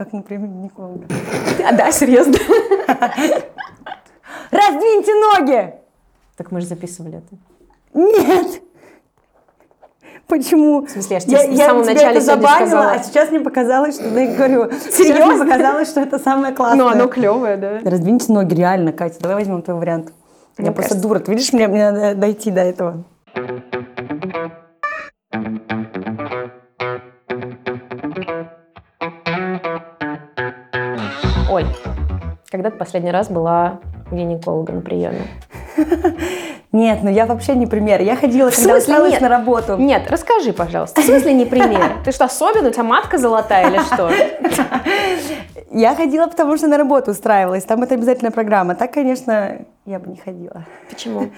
Как мы примем гинеколога? А, да, серьезно? Раздвиньте ноги! Так мы же записывали это. Нет! Почему? В смысле, я тебе в самом тебя начале это забанила, сказала. а сейчас мне показалось, что я говорю, Серьезно? мне показалось, что это самое классное. Ну, оно клевое, да. Раздвиньте ноги, реально, Катя, давай возьмем твой вариант. Мне я просто кажется. дура, ты видишь, мне, мне надо дойти до этого. Оль, когда ты последний раз была у гинеколога на приеме? Нет, ну я вообще не пример. Я ходила, В когда нет? на работу. Нет, расскажи, пожалуйста. В смысле не пример? Ты что, особенно? У тебя матка золотая или что? Я ходила, потому что на работу устраивалась. Там это обязательная программа. Так, конечно, я бы не ходила. Почему?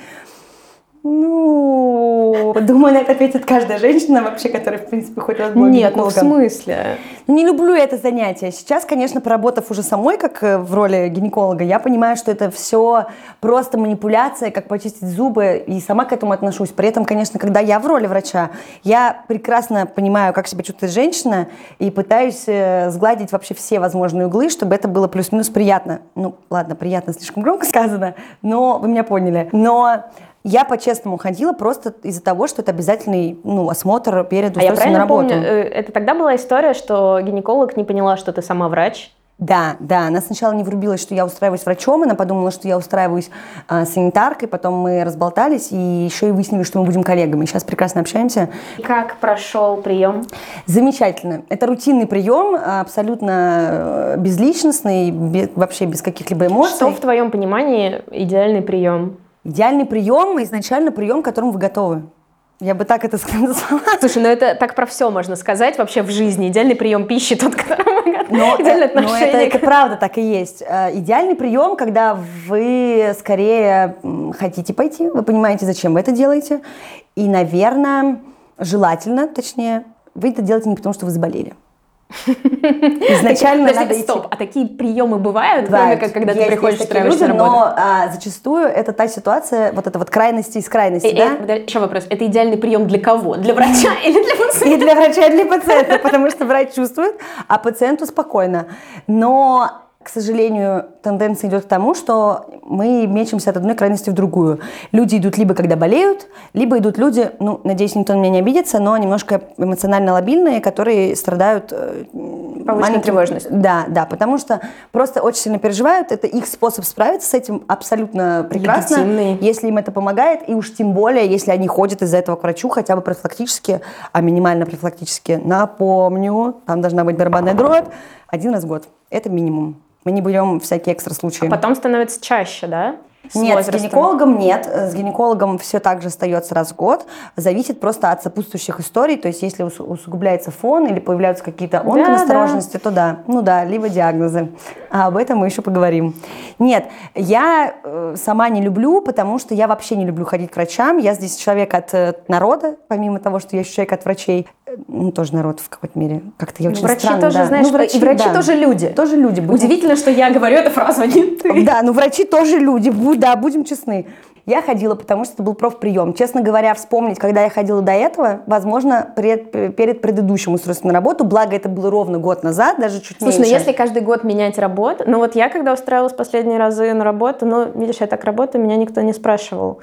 Ну, думаю, на это ответит каждая женщина вообще, которая, в принципе, хоть раз была Нет, ну в смысле? Ну, Не люблю это занятие. Сейчас, конечно, поработав уже самой, как э, в роли гинеколога, я понимаю, что это все просто манипуляция, как почистить зубы, и сама к этому отношусь. При этом, конечно, когда я в роли врача, я прекрасно понимаю, как себя чувствует женщина, и пытаюсь э, сгладить вообще все возможные углы, чтобы это было плюс-минус приятно. Ну, ладно, приятно слишком громко сказано, но вы меня поняли. Но я по-честному ходила просто из-за того, что это обязательный ну, осмотр перед А я устройством на правильно работу. помню, э, это тогда была история, что гинеколог не поняла, что ты сама врач? Да, да, она сначала не врубилась, что я устраиваюсь врачом, она подумала, что я устраиваюсь а, санитаркой, потом мы разболтались и еще и выяснили, что мы будем коллегами. Сейчас прекрасно общаемся. Как прошел прием? Замечательно. Это рутинный прием, абсолютно э, безличностный, бе- вообще без каких-либо эмоций. Что в твоем понимании идеальный прием? Идеальный прием, изначально прием, к которому вы готовы. Я бы так это назвала. Слушай, ну это так про все можно сказать вообще в жизни. Идеальный прием пищи, тот, к которому Но, идеальное э, но это, отношение. это правда так и есть. Э, Идеальный прием, когда вы скорее хотите пойти, вы понимаете, зачем вы это делаете. И, наверное, желательно, точнее, вы это делаете не потому, что вы заболели. Изначально Подожди, надо идти. стоп, а такие приемы бывают, Бывают. кроме как когда ты Есть- приходишь есть такие устраиваешься люди, на работу? но а, зачастую это та ситуация, вот это вот крайности из крайности, да? Еще вопрос. Это идеальный прием для кого? Для врача или для И пациента? для врача, и для пациента, потому что врач чувствует, а пациенту спокойно. Но, к сожалению, тенденция идет к тому, что мы мечемся от одной крайности в другую. Люди идут либо когда болеют, либо идут люди, ну, надеюсь, никто на меня не обидится, но немножко эмоционально лобильные, которые страдают э, маленьким- тревожностью. Да, да, потому что просто очень сильно переживают. Это их способ справиться с этим абсолютно прекрасно. Легитимный. Если им это помогает, и уж тем более, если они ходят из-за этого к врачу, хотя бы профилактически, а минимально профилактически, напомню, там должна быть барабанная дробь, один раз в год. Это минимум. Мы не берем всякие экстра случаи. Потом становится чаще, да? С Нет, с возрастом? гинекологом нет. С гинекологом все так же остается раз в год. Зависит просто от сопутствующих историй. То есть, если ус- усугубляется фон или появляются какие-то онконастороженности, то да. Ну да, либо диагнозы. А об этом мы еще поговорим. Нет, я э, сама не люблю, потому что я вообще не люблю ходить к врачам. Я здесь человек от э, народа, помимо того, что я человек от врачей. Э, Ну, тоже народ в какой-то мере. Как-то я очень врачи странно, тоже, да. знаешь, Ну, и врачи да. тоже люди. Тоже люди. будем- Удивительно, что я говорю эту фразу, а не ты. да, ну врачи тоже люди, будь- да, будем честны. Я ходила, потому что это был профприем. Честно говоря, вспомнить, когда я ходила до этого, возможно, пред- перед предыдущим устройством на работу, благо это было ровно год назад, даже чуть Слушай, ну меньше. если каждый год менять работу, ну вот я когда устраивалась последние разы на работу, ну, видишь, я так работаю, меня никто не спрашивал.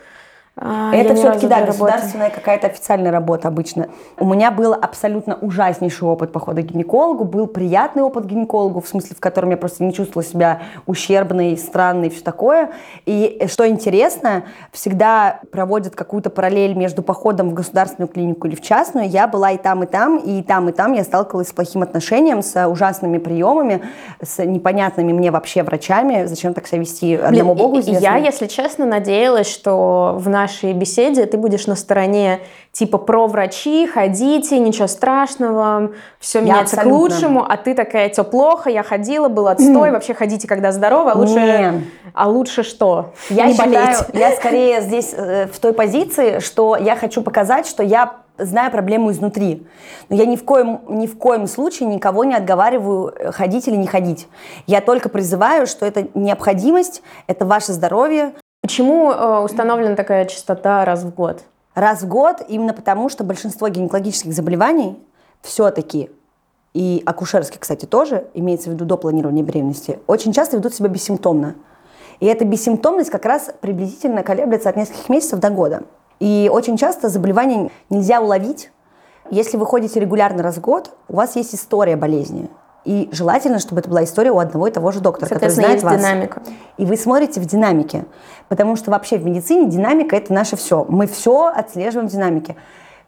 А, Это все-таки, да, государственная какая-то официальная работа обычно. У меня был абсолютно ужаснейший опыт похода к гинекологу, был приятный опыт к гинекологу, в смысле, в котором я просто не чувствовала себя ущербной, странной, все такое. И э, что интересно, всегда проводят какую-то параллель между походом в государственную клинику или в частную. Я была и там, и там, и там, и там я сталкивалась с плохим отношением, с ужасными приемами, с непонятными мне вообще врачами. Зачем так себя вести? Одному Блин, богу известно. Я, если честно, надеялась, что в нашей беседе ты будешь на стороне типа про врачи, ходите, ничего страшного, все Я меняется к лучшему, а ты такая, все плохо, я ходила, был отстой, вообще ходите, когда здорово, а лучше, а лучше что? Я Не считаю, болеть. я скорее здесь э, в той позиции, что я хочу показать, что я знаю проблему изнутри. Но я ни в коем, ни в коем случае никого не отговариваю э, ходить или не ходить. Я только призываю, что это необходимость, это ваше здоровье. Почему э, установлена такая частота раз в год? Раз в год, именно потому, что большинство гинекологических заболеваний все-таки и акушерские, кстати, тоже, имеется в виду до планирования беременности, очень часто ведут себя бессимптомно. И эта бессимптомность как раз приблизительно колеблется от нескольких месяцев до года. И очень часто заболевание нельзя уловить. Если вы ходите регулярно раз в год, у вас есть история болезни. И желательно, чтобы это была история у одного и того же доктора, который знает вас. динамика. И вы смотрите в динамике. Потому что вообще в медицине динамика – это наше все. Мы все отслеживаем в динамике.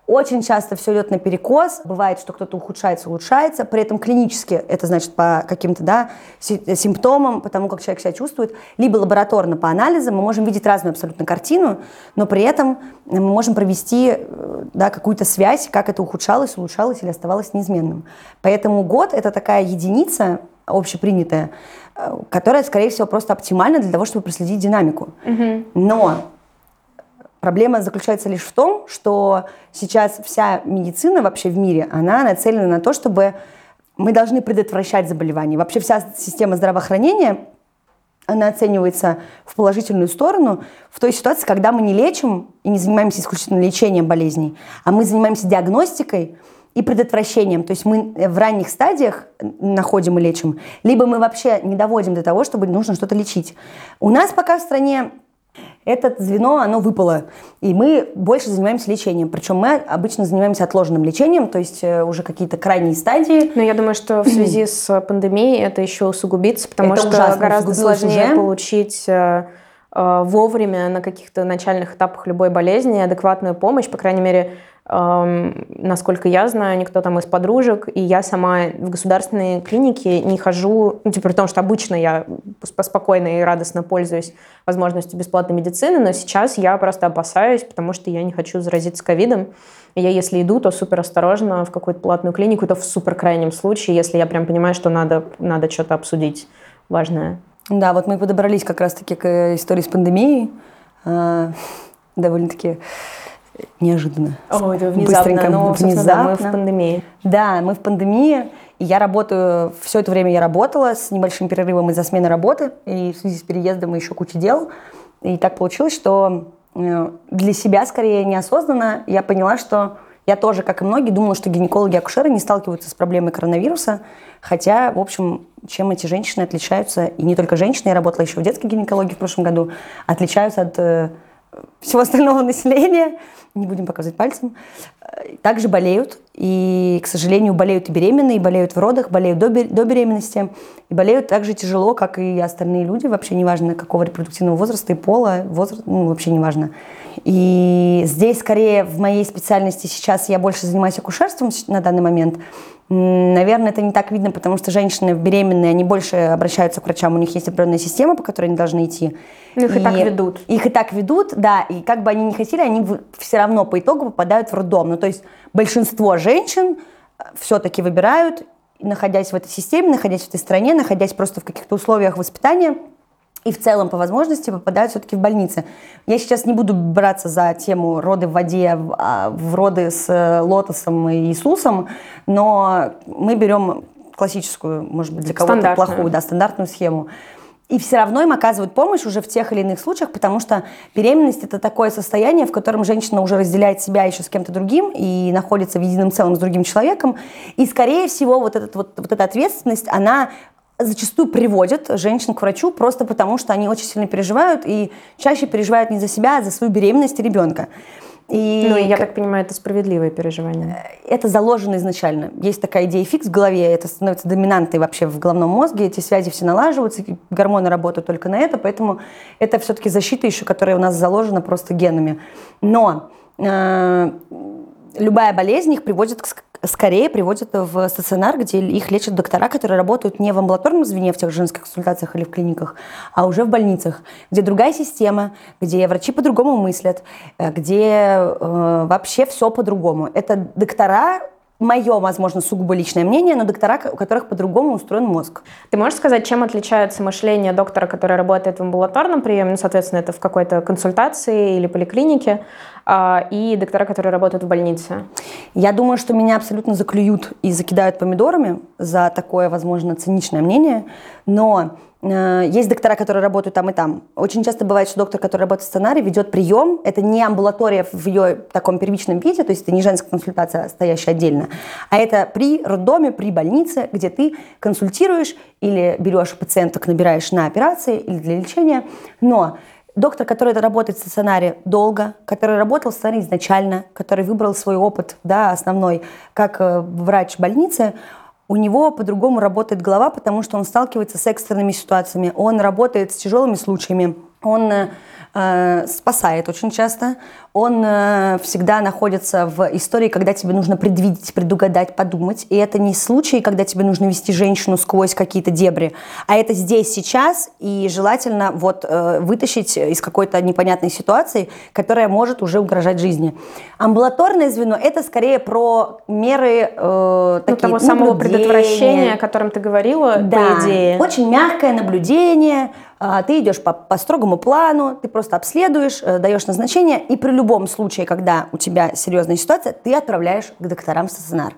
Очень часто все идет наперекос. Бывает, что кто-то ухудшается, улучшается. При этом клинически, это значит по каким-то да, симптомам, по тому, как человек себя чувствует, либо лабораторно по анализам. Мы можем видеть разную абсолютно картину, но при этом мы можем провести э, да, какую-то связь, как это ухудшалось, улучшалось или оставалось неизменным. Поэтому год – это такая единица общепринятая, э, которая, скорее всего, просто оптимальна для того, чтобы проследить динамику. Угу. Но Проблема заключается лишь в том, что сейчас вся медицина вообще в мире, она нацелена на то, чтобы мы должны предотвращать заболевания. Вообще вся система здравоохранения, она оценивается в положительную сторону в той ситуации, когда мы не лечим и не занимаемся исключительно лечением болезней, а мы занимаемся диагностикой и предотвращением. То есть мы в ранних стадиях находим и лечим, либо мы вообще не доводим до того, чтобы нужно что-то лечить. У нас пока в стране это звено, оно выпало. И мы больше занимаемся лечением. Причем мы обычно занимаемся отложенным лечением, то есть э, уже какие-то крайние стадии. Но я думаю, что в связи с пандемией это еще усугубится, потому это что гораздо сложнее уже. получить э, вовремя на каких-то начальных этапах любой болезни адекватную помощь, по крайней мере, Эм, насколько я знаю, никто там из подружек, и я сама в государственные клиники не хожу, ну, типа, при том, что обычно я спокойно и радостно пользуюсь возможностью бесплатной медицины, но сейчас я просто опасаюсь, потому что я не хочу заразиться ковидом. Я, если иду, то супер осторожно в какую-то платную клинику, то в супер крайнем случае, если я прям понимаю, что надо, надо что-то обсудить важное. Да, вот мы подобрались как раз-таки к э, истории с пандемией. А, довольно-таки неожиданно. О, это внезапно, Быстренько, но, внезапно. Мы в пандемии. Да, мы в пандемии. И я работаю, все это время я работала с небольшим перерывом из-за смены работы. И в связи с переездом и еще куча дел. И так получилось, что э, для себя, скорее, неосознанно я поняла, что я тоже, как и многие, думала, что гинекологи-акушеры не сталкиваются с проблемой коронавируса. Хотя, в общем, чем эти женщины отличаются, и не только женщины, я работала еще в детской гинекологии в прошлом году, отличаются от э, всего остального населения, не будем показывать пальцем, также болеют. И, к сожалению, болеют и беременные, и болеют в родах, болеют до, до беременности. И болеют так же тяжело, как и остальные люди, вообще неважно какого репродуктивного возраста и пола, возраст, ну, вообще неважно. И здесь, скорее, в моей специальности сейчас я больше занимаюсь акушерством на данный момент, Наверное, это не так видно, потому что женщины беременные, они больше обращаются к врачам, у них есть определенная система, по которой они должны идти. Ну, их и, и так ведут. Их и так ведут, да, и как бы они ни хотели, они все равно по итогу попадают в роддом. Ну, то есть большинство женщин э, все-таки выбирают, находясь в этой системе, находясь в этой стране, находясь просто в каких-то условиях воспитания, и в целом по возможности попадают все-таки в больницы. Я сейчас не буду браться за тему роды в воде, а, в роды с э, лотосом и Иисусом, но мы берем классическую, может быть, для кого-то плохую, да, стандартную схему. И все равно им оказывают помощь уже в тех или иных случаях, потому что беременность это такое состояние, в котором женщина уже разделяет себя еще с кем-то другим и находится в едином целом с другим человеком. И, скорее всего, вот, этот, вот, вот эта ответственность, она зачастую приводят женщин к врачу просто потому, что они очень сильно переживают и чаще переживают не за себя, а за свою беременность и ребенка. И ну, я так понимаю, это справедливое переживание. Э, это заложено изначально. Есть такая идея фикс в голове, это становится доминантой вообще в головном мозге, эти связи все налаживаются, гормоны работают только на это, поэтому это все-таки защита еще, которая у нас заложена просто генами. Но э, любая болезнь их приводит к скорее приводят в стационар, где их лечат доктора, которые работают не в амбулаторном звене, в тех женских консультациях или в клиниках, а уже в больницах, где другая система, где врачи по-другому мыслят, э, где э, вообще все по-другому. Это доктора мое, возможно, сугубо личное мнение, но доктора, у которых по-другому устроен мозг. Ты можешь сказать, чем отличается мышление доктора, который работает в амбулаторном приеме, ну, соответственно, это в какой-то консультации или поликлинике, а, и доктора, которые работают в больнице? Я думаю, что меня абсолютно заклюют и закидают помидорами за такое, возможно, циничное мнение, но есть доктора, которые работают там и там. Очень часто бывает, что доктор, который работает в сценарии, ведет прием. Это не амбулатория в ее таком первичном виде, то есть это не женская консультация, стоящая отдельно, а это при роддоме, при больнице, где ты консультируешь или берешь пациенток, набираешь на операции или для лечения. Но доктор, который работает в стационаре долго, который работал в стационаре изначально, который выбрал свой опыт да, основной как э, врач больницы, у него по-другому работает голова, потому что он сталкивается с экстренными ситуациями, он работает с тяжелыми случаями, он э, э, спасает очень часто. Он э, всегда находится в истории, когда тебе нужно предвидеть, предугадать, подумать. И это не случай, когда тебе нужно вести женщину сквозь какие-то дебри, а это здесь, сейчас, и желательно вот э, вытащить из какой-то непонятной ситуации, которая может уже угрожать жизни. Амбулаторное звено – это скорее про меры э, такие, ну, того самого предотвращения, о котором ты говорила, да, по идее. очень мягкое наблюдение, ты идешь по, по строгому плану, ты просто обследуешь, э, даешь назначение, и при любом случае, когда у тебя серьезная ситуация, ты отправляешь к докторам стационар.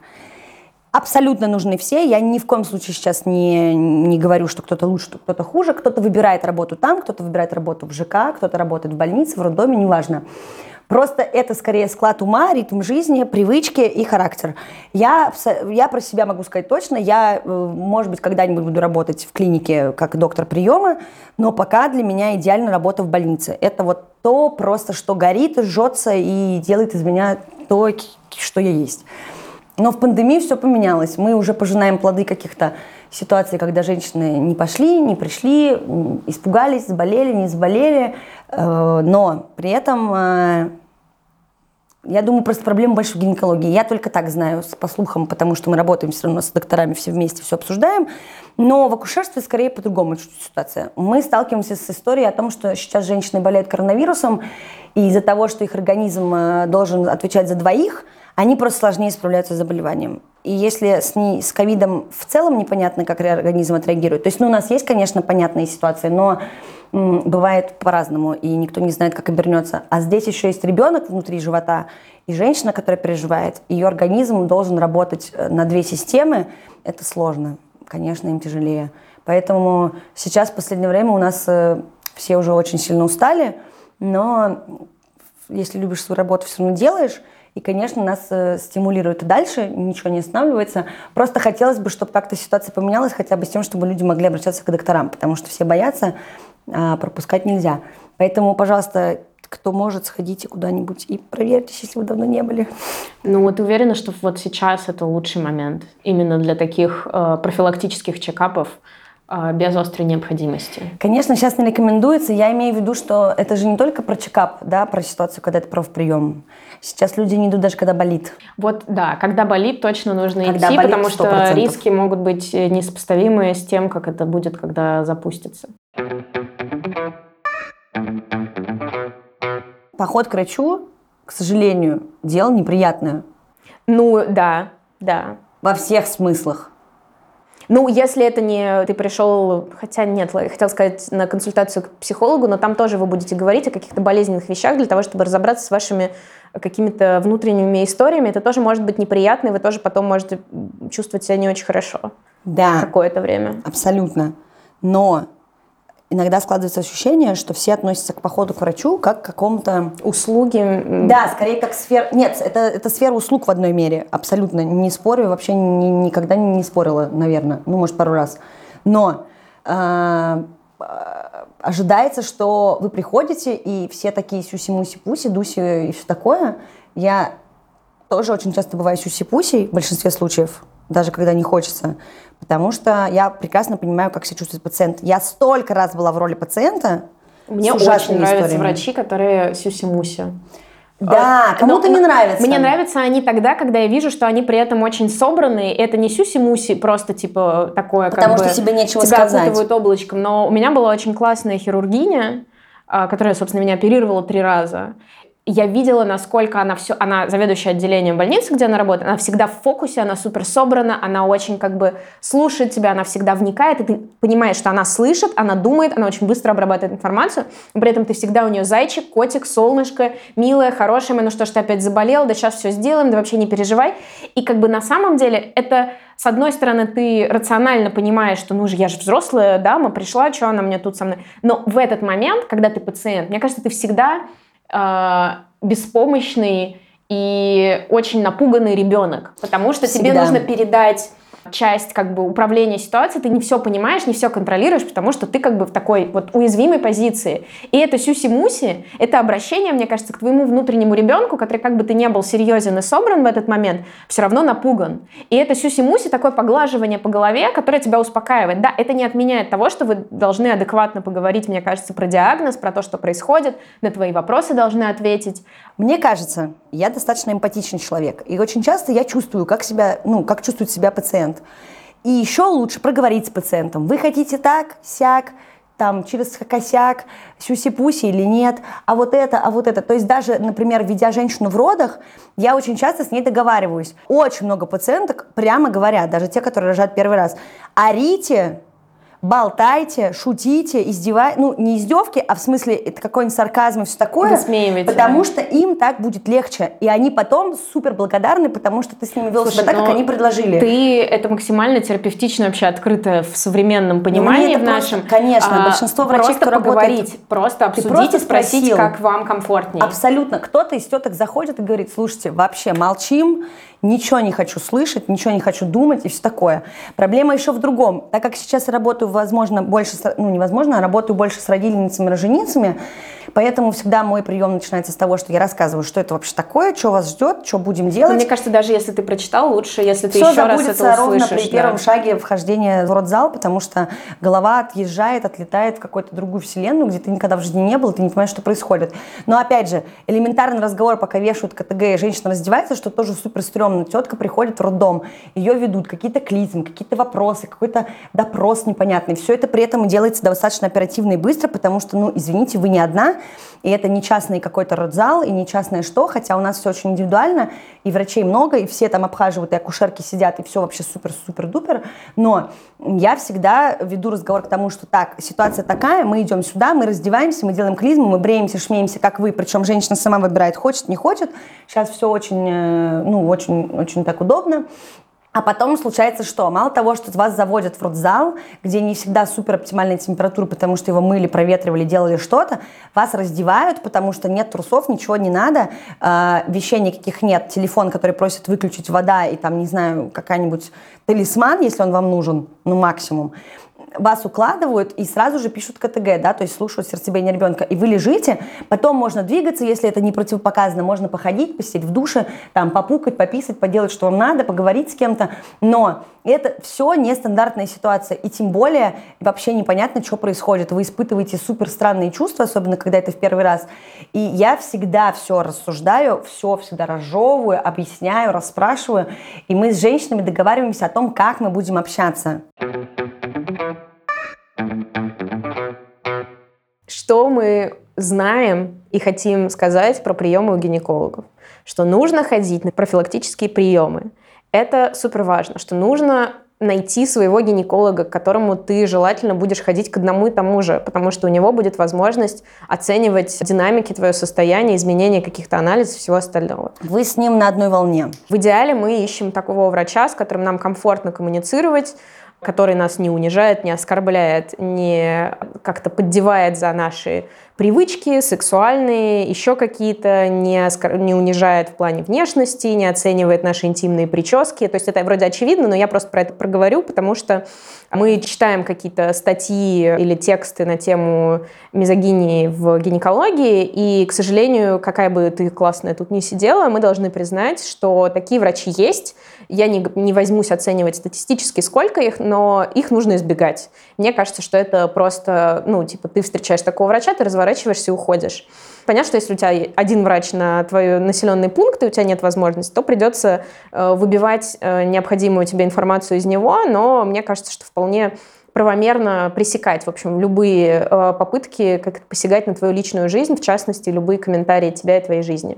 Абсолютно нужны все. Я ни в коем случае сейчас не, не говорю, что кто-то лучше, кто-то хуже. Кто-то выбирает работу там, кто-то выбирает работу в ЖК, кто-то работает в больнице, в роддоме, неважно. Просто это скорее склад ума, ритм жизни, привычки и характер. Я, я про себя могу сказать точно. Я, э, может быть, когда-нибудь буду работать в клинике как доктор приема, но пока для меня идеально работа в больнице. Это вот то просто, что горит, жжется и делает из меня то, что я есть. Но в пандемии все поменялось. Мы уже пожинаем плоды каких-то ситуаций, когда женщины не пошли, не пришли, испугались, заболели, не заболели. Э, но при этом э, я думаю, просто проблема больше в гинекологии. Я только так знаю, по слухам, потому что мы работаем все равно с докторами все вместе, все обсуждаем. Но в акушерстве скорее по-другому ситуация. Мы сталкиваемся с историей о том, что сейчас женщины болеют коронавирусом, и из-за того, что их организм э, должен отвечать за двоих, они просто сложнее справляются с заболеванием. И если с, ней, с ковидом в целом непонятно, как организм отреагирует, то есть ну, у нас есть, конечно, понятные ситуации, но бывает по-разному, и никто не знает, как обернется. А здесь еще есть ребенок внутри живота, и женщина, которая переживает, ее организм должен работать э, на две системы. Это сложно, конечно, им тяжелее. Поэтому сейчас, в последнее время, у нас э, все уже очень сильно устали, но если любишь свою работу, все равно делаешь. И, конечно, нас э, стимулирует и дальше, ничего не останавливается. Просто хотелось бы, чтобы как-то ситуация поменялась, хотя бы с тем, чтобы люди могли обращаться к докторам, потому что все боятся, пропускать нельзя. Поэтому, пожалуйста, кто может, сходите куда-нибудь и проверьтесь, если вы давно не были. Ну вот уверена, что вот сейчас это лучший момент именно для таких э, профилактических чекапов без острой необходимости. Конечно, сейчас не рекомендуется. Я имею в виду, что это же не только про чекап, да, про ситуацию, когда это профприем. Сейчас люди не идут даже, когда болит. Вот, да, когда болит, точно нужно когда идти, болит, потому 100%. что риски могут быть несопоставимые с тем, как это будет, когда запустится. Поход к врачу, к сожалению, дело неприятное. Ну, да, да. Во всех смыслах. Ну, если это не ты пришел, хотя нет, я хотел сказать на консультацию к психологу, но там тоже вы будете говорить о каких-то болезненных вещах для того, чтобы разобраться с вашими какими-то внутренними историями. Это тоже может быть неприятно, и вы тоже потом можете чувствовать себя не очень хорошо. Да. Какое-то время. Абсолютно. Но иногда складывается ощущение, что все относятся к походу к врачу как к какому-то... Услуги. Да, скорее как сфера... Нет, это, это сфера услуг в одной мере, абсолютно. Не спорю, вообще ни, никогда не, не спорила, наверное. Ну, может, пару раз. Но э, ожидается, что вы приходите, и все такие сюси-муси-пуси, дуси и все такое. Я тоже очень часто бываю сюси-пусей в большинстве случаев, даже когда не хочется. Потому что я прекрасно понимаю, как себя чувствует пациент. Я столько раз была в роли пациента. Мне очень нравятся историями. врачи, которые сюси-муси. Да, а, кому-то не нравится. Мне нравятся они тогда, когда я вижу, что они при этом очень собранные. Это не сюси-муси, просто типа такое, Потому как что бы, тебе нечего тебя сказать. окутывают облачком. Но у меня была очень классная хирургиня, а, которая, собственно, меня оперировала три раза. Я видела, насколько она все, она заведующая отделением больницы, где она работает, она всегда в фокусе, она супер собрана, она очень как бы слушает тебя, она всегда вникает, и ты понимаешь, что она слышит, она думает, она очень быстро обрабатывает информацию, при этом ты всегда у нее зайчик, котик, солнышко, милая, хорошая, ну что ж ты опять заболел, да сейчас все сделаем, да вообще не переживай. И как бы на самом деле это с одной стороны, ты рационально понимаешь, что ну же, я же взрослая дама, пришла, что она мне тут со мной. Но в этот момент, когда ты пациент, мне кажется, ты всегда беспомощный и очень напуганный ребенок, потому что Всегда. тебе нужно передать часть как бы управления ситуацией, ты не все понимаешь, не все контролируешь, потому что ты как бы в такой вот уязвимой позиции. И это сюси-муси, это обращение, мне кажется, к твоему внутреннему ребенку, который как бы ты не был серьезен и собран в этот момент, все равно напуган. И это сюси-муси, такое поглаживание по голове, которое тебя успокаивает. Да, это не отменяет того, что вы должны адекватно поговорить, мне кажется, про диагноз, про то, что происходит, на твои вопросы должны ответить. Мне кажется, я достаточно эмпатичный человек. И очень часто я чувствую, как, себя, ну, как чувствует себя пациент. И еще лучше проговорить с пациентом. Вы хотите так, сяк, там, через косяк, сюси-пуси или нет, а вот это, а вот это. То есть даже, например, ведя женщину в родах, я очень часто с ней договариваюсь. Очень много пациенток прямо говорят, даже те, которые рожают первый раз, орите, болтайте, шутите, издевайте, ну, не издевки, а в смысле это какой-нибудь сарказм и все такое. Потому да. что им так будет легче. И они потом супер благодарны, потому что ты с ними вел Слушай, себя так, как они предложили. Ты это максимально терапевтично вообще открыто в современном ну, понимании в нашем. Просто, конечно, а, большинство врачей, просто кто поговорить, работает, просто обсудить просто и спросить, спросил. как вам комфортнее. Абсолютно. Кто-то из теток заходит и говорит, слушайте, вообще молчим, ничего не хочу слышать, ничего не хочу думать и все такое. Проблема еще в другом. Так как сейчас я работаю, возможно, больше, ну, невозможно, а работаю больше с родительницами, роженицами, Поэтому всегда мой прием начинается с того, что я рассказываю, что это вообще такое, что вас ждет, что будем делать. Но мне кажется, даже если ты прочитал, лучше, если ты Все еще раз это услышишь. ровно при да. первом шаге вхождения в родзал, потому что голова отъезжает, отлетает в какую-то другую вселенную, где ты никогда в жизни не был, ты не понимаешь, что происходит. Но опять же, элементарный разговор, пока вешают КТГ, и женщина раздевается, что тоже супер стрёмно. Тетка приходит в роддом, ее ведут, какие-то клизмы, какие-то вопросы, какой-то допрос непонятный. Все это при этом делается достаточно оперативно и быстро, потому что, ну, извините, вы не одна, и это не частный какой-то родзал, и не частное что, хотя у нас все очень индивидуально, и врачей много, и все там обхаживают, и акушерки сидят, и все вообще супер-супер-дупер. Но я всегда веду разговор к тому, что так, ситуация такая, мы идем сюда, мы раздеваемся, мы делаем клизму, мы бреемся, шмеемся, как вы, причем женщина сама выбирает, хочет, не хочет. Сейчас все очень, э, ну, очень, очень так удобно. А потом случается что? Мало того, что вас заводят в родзал, где не всегда супер оптимальная температура, потому что его мыли, проветривали, делали что-то, вас раздевают, потому что нет трусов, ничего не надо, э, вещей никаких нет, телефон, который просит выключить вода и там, не знаю, какая-нибудь талисман, если он вам нужен, ну максимум вас укладывают и сразу же пишут КТГ, да, то есть слушают сердцебиение ребенка, и вы лежите, потом можно двигаться, если это не противопоказано, можно походить, посидеть в душе, там, попукать, пописать, поделать, что вам надо, поговорить с кем-то, но это все нестандартная ситуация, и тем более вообще непонятно, что происходит. Вы испытываете супер странные чувства, особенно когда это в первый раз. И я всегда все рассуждаю, все всегда разжевываю, объясняю, расспрашиваю, и мы с женщинами договариваемся о том, как мы будем общаться. Что мы знаем и хотим сказать про приемы у гинекологов? Что нужно ходить на профилактические приемы. Это супер важно, что нужно найти своего гинеколога, к которому ты желательно будешь ходить к одному и тому же, потому что у него будет возможность оценивать динамики твое состояние, изменения каких-то анализов, всего остального. Вы с ним на одной волне. В идеале мы ищем такого врача, с которым нам комфортно коммуницировать, который нас не унижает, не оскорбляет, не как-то поддевает за наши привычки сексуальные, еще какие-то, не, не унижает в плане внешности, не оценивает наши интимные прически. То есть это вроде очевидно, но я просто про это проговорю, потому что мы читаем какие-то статьи или тексты на тему мизогинии в гинекологии, и, к сожалению, какая бы ты классная тут не сидела, мы должны признать, что такие врачи есть. Я не, не возьмусь оценивать статистически, сколько их, но их нужно избегать. Мне кажется, что это просто, ну, типа, ты встречаешь такого врача, ты разворачиваешься и уходишь. Понятно, что если у тебя один врач на твой населенный пункт, и у тебя нет возможности, то придется э, выбивать э, необходимую тебе информацию из него, но мне кажется, что вполне правомерно пресекать, в общем, любые э, попытки как посягать на твою личную жизнь, в частности, любые комментарии тебя и твоей жизни.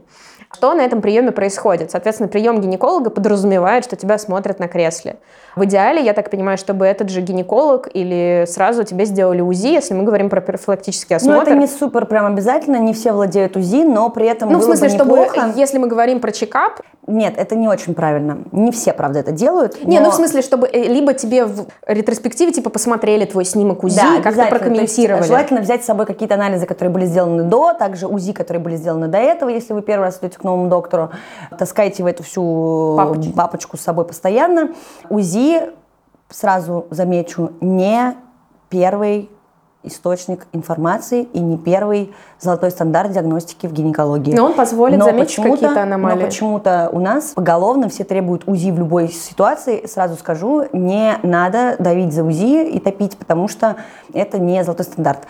Что на этом приеме происходит? Соответственно, прием гинеколога подразумевает, что тебя смотрят на кресле. В идеале, я так понимаю, чтобы этот же гинеколог или сразу тебе сделали УЗИ, если мы говорим про профилактический осмотр. Ну, это не супер прям обязательно, не все владеют УЗИ, но при этом Ну, в смысле, бы чтобы, если мы говорим про чекап, нет, это не очень правильно. Не все, правда, это делают. Не, но... ну в смысле, чтобы э, либо тебе в ретроспективе типа посмотрели твой снимок УЗИ, да, как-то прокомментировали. есть, желательно взять с собой какие-то анализы, которые были сделаны до, также УЗИ, которые были сделаны до этого, если вы первый раз идете к новому доктору. Таскайте в эту всю Папочку. папочку с собой постоянно. УЗИ, сразу замечу, не первый источник информации и не первый золотой стандарт диагностики в гинекологии. Но он позволит Но заметить какие-то аномалии. Но почему-то у нас поголовно все требуют УЗИ в любой ситуации. Сразу скажу, не надо давить за УЗИ и топить, потому что это не золотой стандарт.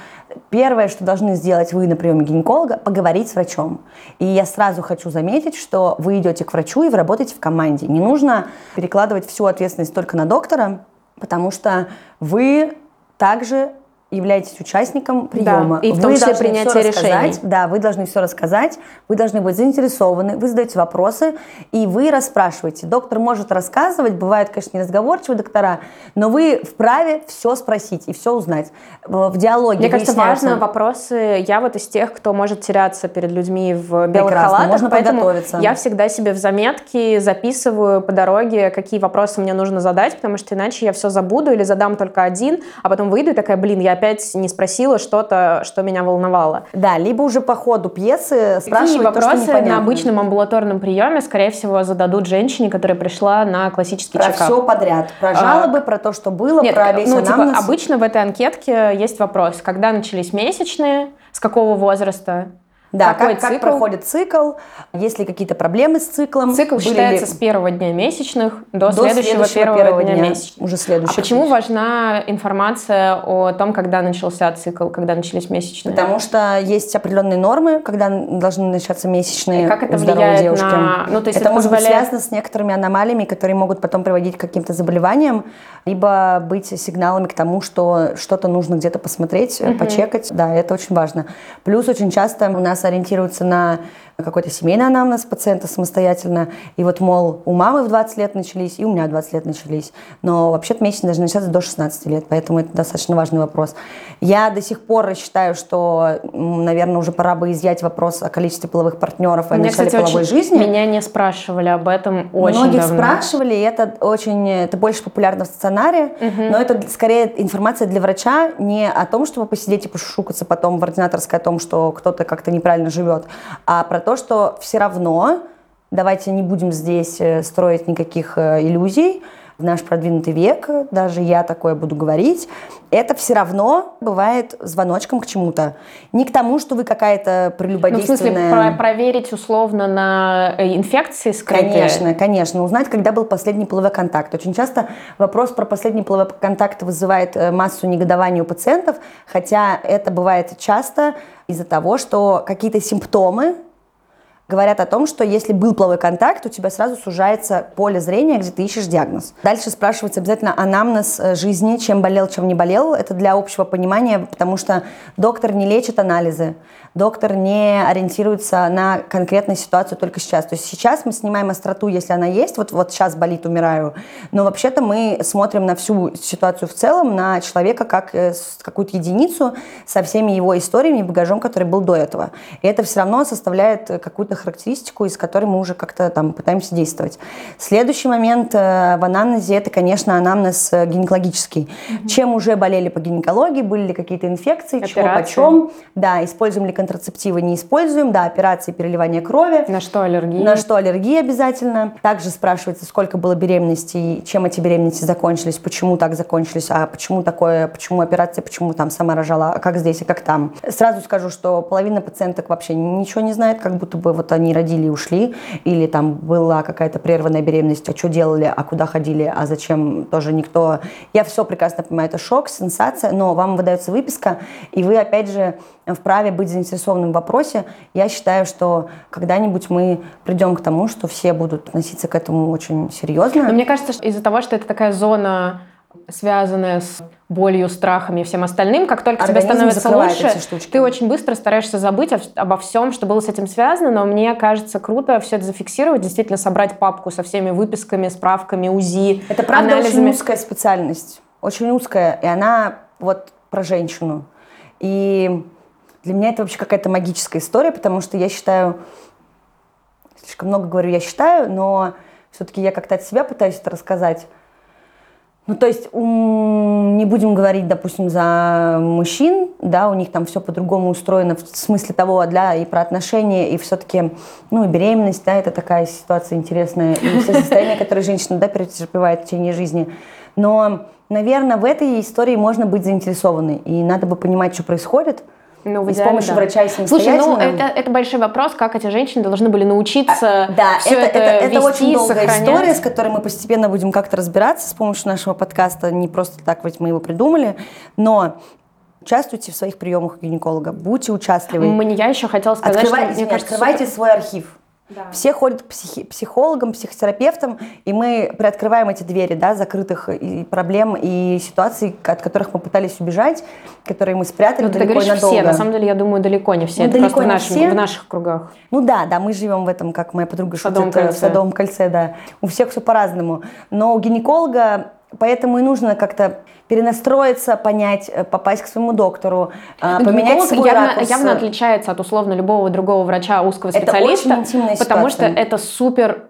Первое, что должны сделать вы на приеме гинеколога, поговорить с врачом. И я сразу хочу заметить, что вы идете к врачу и вы работаете в команде. Не нужно перекладывать всю ответственность только на доктора, потому что вы также являетесь участником приема. и в том числе рассказать. решений. Да, вы должны все рассказать, вы должны быть заинтересованы, вы задаете вопросы, и вы расспрашиваете. Доктор может рассказывать, бывают, конечно, неразговорчивые доктора, но вы вправе все спросить и все узнать. В в диалоге Мне кажется, важно вопросы. Я вот из тех, кто может теряться перед людьми в белых Прекрасно, халатах, можно поэтому подготовиться. я всегда себе в заметки записываю по дороге, какие вопросы мне нужно задать, потому что иначе я все забуду или задам только один, а потом выйду и такая, блин, я опять не спросила что-то, что меня волновало. Да, либо уже по ходу пьесы Какие спрашивать то, что вопросы на обычном амбулаторном приеме, скорее всего, зададут женщине, которая пришла на классический Про чекап? все подряд. Про А, жалобы, про то, что было, Нет, про весь ну, типа, обычно в этой анкетке есть вопрос, когда начались месячные, с какого возраста, Да, какой как, как цикл? проходит цикл, есть ли какие-то проблемы с циклом. Цикл были считается ли- с первого дня месячных до, до следующего, первого, дня, месячных. Уже А следующего. почему важна информация о том, когда начался цикл, когда начались месячные? Потому что есть определенные нормы, когда должны начаться месячные И как это у здоровой девушки. на- ну, то есть это, это может быть позволяет- связано с некоторыми аномалиями, которые могут потом приводить к каким-то заболеваниям, либо быть сигналами к тому, что что-то нужно где-то посмотреть, э, почекать. Да, это очень важно. Плюс очень часто у нас ориентируются на какой-то семейный анамнез пациента самостоятельно. И вот, мол, у мамы в 20 лет начались, и у меня в 20 лет начались. Но вообще-то месячные должны начаться до 16 лет, поэтому это достаточно важный вопрос. Я до сих пор считаю, что, наверное, уже пора бы изъять вопрос о количестве половых партнеров и о Меня, начале кстати, половой очень, жизни. меня не спрашивали об этом очень Многих давно. спрашивали, и это очень, это больше популярно в стационаре, но это скорее информация для врача не о том, чтобы посидеть и пошушукаться потом в ординаторской о том, что кто-то как-то неправильно живет, а про то, что все равно давайте не будем здесь э, строить никаких э, иллюзий. В наш продвинутый век, даже я такое буду говорить, это все равно бывает звоночком к чему-то. Не к тому, что вы какая-то Ну, в смысле, прелюбодейственная... про- проверить условно на э, инфекции скрытые? Конечно, конечно. Узнать, когда был последний половой контакт. Очень часто вопрос про последний половой контакт вызывает массу негодования у пациентов, хотя это бывает часто из-за того, что какие-то симптомы говорят о том, что если был половой контакт, у тебя сразу сужается поле зрения, где ты ищешь диагноз. Дальше спрашивается обязательно анамнез э, жизни, чем болел, чем не болел. Это для общего понимания, потому что доктор не лечит анализы, доктор не ориентируется на конкретную ситуацию только сейчас. То есть сейчас мы снимаем остроту, если она есть, вот, вот сейчас болит, умираю, но вообще-то мы смотрим на всю ситуацию в целом, на человека как э, какую-то единицу со всеми его историями и багажом, который был до этого. И это все равно составляет э, какую-то характеристику, из которой мы уже как-то там пытаемся действовать. Следующий момент э, в анамнезе это, конечно, анамнез э, гинекологический. Чем уже болели по гинекологии, были ли какие-то инфекции, чего Операции. почем, да, используем ли контрацептивы, не используем, да, операции, переливания крови. На что аллергия? На что аллергия обязательно. Также спрашивается, сколько было беременностей, чем эти беременности закончились, почему так закончились, а почему такое, почему операция, почему там сама рожала, а как здесь и как там. Сразу скажу, что половина пациенток вообще ничего не знает, как будто бы вот они родили и ушли, или там была какая-то прерванная беременность, а что делали, а куда ходили, а зачем, тоже никто. Я все прекрасно понимаю, это шок, сенсация, но вам выдается выписка, и вы, опять же, вправе быть заинтересованным в вопросе. Я считаю, что когда-нибудь мы придем к тому, что все будут относиться к этому очень серьезно. Но мне кажется, что из-за того, что это такая зона связанное с болью, страхами и всем остальным, как только Организм тебе становится лучше, ты очень быстро стараешься забыть об- обо всем, что было с этим связано, но мне кажется круто все это зафиксировать, действительно собрать папку со всеми выписками, справками, УЗИ, Это правда анализами. очень узкая специальность. Очень узкая. И она вот про женщину. И для меня это вообще какая-то магическая история, потому что я считаю, слишком много говорю, я считаю, но все-таки я как-то от себя пытаюсь это рассказать. Ну, то есть, не будем говорить, допустим, за мужчин, да, у них там все по-другому устроено в смысле того, для и про отношения, и все-таки, ну, беременность, да, это такая ситуация интересная, и все состояния, которые женщина, да, переживает в течение жизни. Но, наверное, в этой истории можно быть заинтересованной, и надо бы понимать, что происходит, Ну, и с помощью да. врача и Слушай, ну это, это большой вопрос, как эти женщины должны были научиться А, Да, все это, это, это, это вести, очень долгая сохранять. история, с которой мы постепенно будем как-то разбираться с помощью нашего подкаста. Не просто так ведь мы его придумали, но участвуйте в своих приемах гинеколога, будьте участливы. Мне я еще хотела сказать, Открывай- что мне извини, кажется, открывайте свой архив. Да. Все ходят к психи- психологам, психотерапевтам, и мы приоткрываем эти двери, да, закрытых и проблем и ситуаций, от которых мы пытались убежать, которые мы спрятали Ну, ты далеко и говоришь надолго. все, на самом деле, я думаю, далеко не все. Ну, это далеко просто в, нашем- все. в наших кругах. Ну да, да, мы живем в этом, как моя подруга Садовом шутит, э, кольце. в садовом кольце, да. У всех все по-разному. Но у гинеколога поэтому и нужно как-то перенастроиться, понять, э, попасть к своему доктору, э, поменять гинеколог свой явно, ракурс. явно отличается от условно любого другого врача узкого Это специалиста, очень интимная потому ситуация. что это супер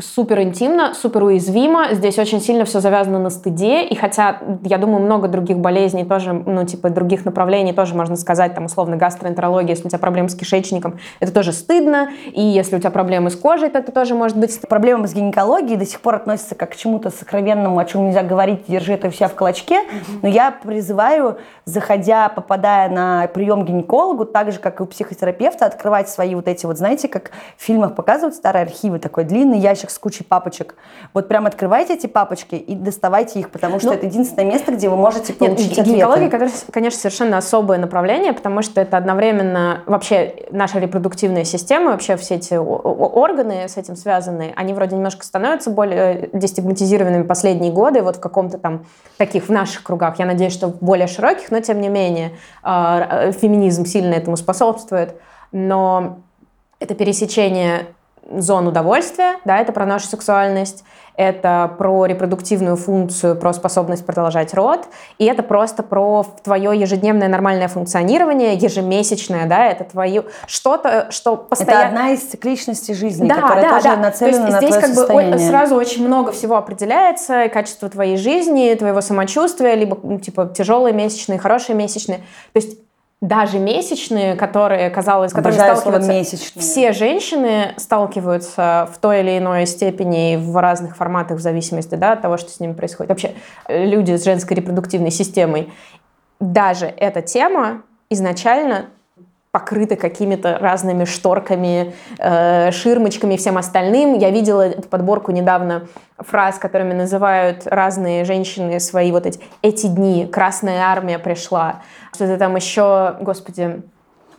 супер интимно, супер уязвимо. Здесь очень сильно все завязано на стыде. И хотя, я думаю, много других болезней тоже, ну, типа, других направлений тоже можно сказать, там, условно, гастроэнтерология, если у тебя проблемы с кишечником, это тоже стыдно. И если у тебя проблемы с кожей, то это тоже может быть стыдно. Проблемы с гинекологией до сих пор относятся как к чему-то сокровенному, о чем нельзя говорить, держи это у себя в кулачке. Но я призываю, заходя, попадая на прием к гинекологу, так же, как и у психотерапевта, открывать свои вот эти вот, знаете, как в фильмах показывают старые архивы, такой длинный ящик с кучей папочек. Вот прям открывайте эти папочки и доставайте их, потому что Ну, это единственное место, где вы можете Нет, получить ответы. гинекология, конечно, совершенно особое направление, потому что это одновременно вообще наша репродуктивная система, вообще все эти органы с этим связаны, они вроде немножко становятся более дестигматизированными последние годы, вот в каком-то там таких в наших кругах, я надеюсь, что в более широких, но тем не менее э, феминизм сильно этому способствует, но это пересечение зон удовольствия, да, это про нашу сексуальность, это про репродуктивную функцию, про способность продолжать род, и это просто про твое ежедневное нормальное функционирование, ежемесячное, да, это твое что-то, что Это постоянно... одна из цикличностей жизни, Да, которая да, тоже да. нацелена То есть на здесь твое как бы состояние. о- сразу очень много всего определяется, качество твоей жизни, твоего самочувствия, либо ну, типа тяжелые месячные, хорошие месячные. То есть даже месячные, которые, казалось, слово сталкиваются «месячные». все женщины сталкиваются в той или иной степени в разных форматах в зависимости да, от того, что с ними происходит. Вообще люди с женской репродуктивной системой. Даже эта тема изначально покрыты какими-то разными шторками, э, ширмочками и всем остальным. Я видела подборку недавно фраз, которыми называют разные женщины свои вот эти «эти дни», «Красная армия пришла», что-то там еще, господи,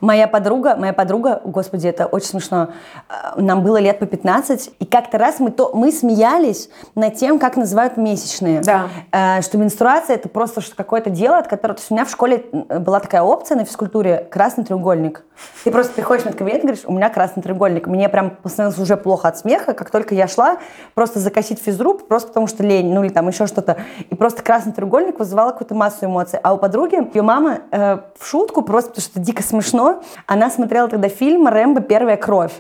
Моя подруга, моя подруга, господи, это очень смешно, э, нам было лет по 15, и как-то раз мы, то, мы смеялись над тем, как называют месячные. Да. Э, Что менструация это просто какое-то дело, от которого... То есть у меня в школе была такая опция на физкультуре «красный треугольник». Ты просто приходишь в медкабинет и говоришь, у меня красный треугольник. Мне прям становилось уже плохо от смеха, как только я шла, просто закосить физруб, просто потому что лень, ну или там еще что-то. И просто красный треугольник вызывал какую-то массу эмоций. А у подруги, ее мама э, в шутку, просто потому что это дико смешно, она смотрела тогда фильм «Рэмбо. Первая кровь».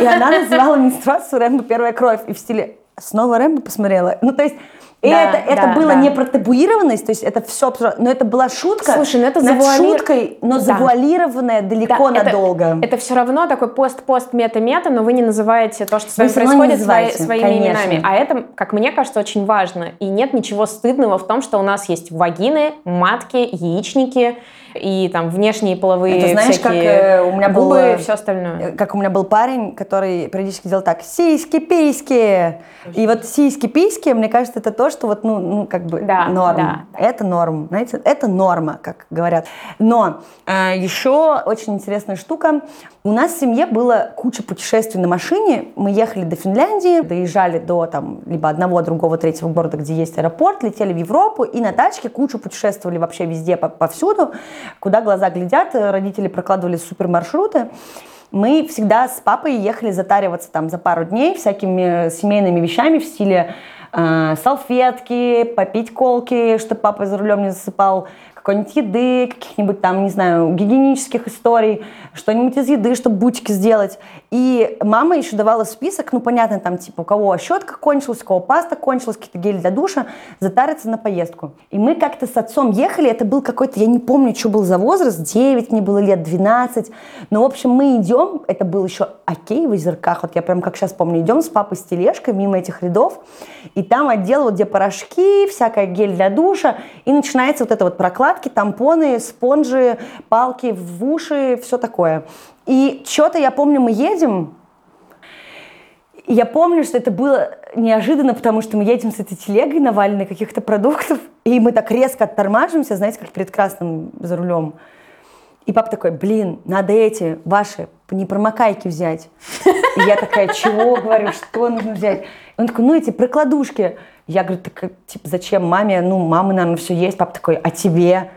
И она называла менструацию «Рэмбо. Первая кровь». И в стиле «Снова Рэмбо посмотрела». Ну, то есть и Да, это, это да, было да. не про табуированность, то есть это все, но это была шутка Слушай, ну это над завуали- шуткой, но Да. завуалированная далеко Да, это- надолго. Это, все равно такой пост-пост мета-мета, но вы не называете то, что с вами не происходит, свои- своими конечно. именами. А это, как мне кажется, очень важно. И нет ничего стыдного в том, что у нас есть вагины, матки, яичники и там внешние половые Это знаешь, как, всякие э, у меня был, губы э, и все остальное. Э, Как у меня был парень, который периодически делал так, сиськи, письки. И вот сиськи, письки, мне кажется, это то, что вот, ну, ну как бы Да, норм. да. Это норм, знаете, это норма, как говорят. Но э, еще очень интересная штука. У нас в семье было куча путешествий на машине. Мы ехали до Финляндии, доезжали до там либо одного, другого, третьего города, где есть аэропорт, летели в Европу и на тачке кучу путешествовали вообще везде, по- повсюду, куда глаза глядят. Родители прокладывали супер маршруты. Мы всегда с папой ехали затариваться там за пару дней всякими семейными вещами в стиле э, салфетки, попить колки, чтобы папа за рулем не засыпал, какой-нибудь еды, каких-нибудь там, не знаю, гигиенических историй, что-нибудь из еды, чтобы бутики сделать. И мама еще давала список, ну, понятно, там, типа, у кого щетка кончилась, у кого паста кончилась, какие-то гели для душа, затариться на поездку. И мы как-то с отцом ехали, это был какой-то, я не помню, что был за возраст, 9 мне было лет, 12. Но, в общем, мы идем, это был еще окей в озерках, вот я прям как сейчас помню, идем с папой с тележкой мимо этих рядов, и там отдел, вот где порошки, всякая гель для душа, и начинается вот это вот прокладки, тампоны, спонжи, палки в уши, все такое. И что-то я помню, мы едем, я помню, что это было неожиданно, потому что мы едем с этой телегой, наваленной каких-то продуктов, и мы так резко оттормаживаемся, знаете, как перед красным за рулем. И папа такой, блин, надо эти ваши непромокайки взять. И я такая, чего, говорю, что нужно взять? Он такой, ну эти прокладушки. Я говорю, так, типа, зачем маме? Ну, мамы, наверное, все есть. Папа такой, а тебе?